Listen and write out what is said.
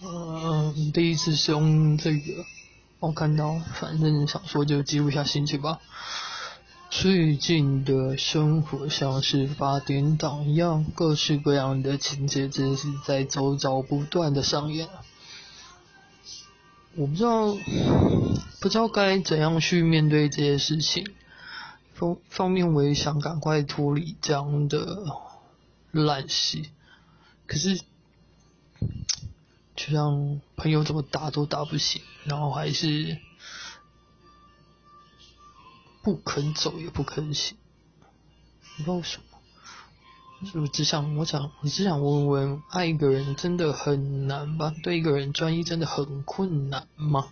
嗯，第一次使用这个，我看到，反正想说就记录一下心情吧。最近的生活像是八点档一样，各式各样的情节真是在周遭不断的上演。我不知道，不知道该怎样去面对这些事情。方方面我也想赶快脱离这样的烂戏，可是就像朋友怎么打都打不醒，然后还是。不肯走也不肯醒，不知道为什么。我只想，我想，我只想问问，爱一个人真的很难吧？对一个人专一真的很困难吗？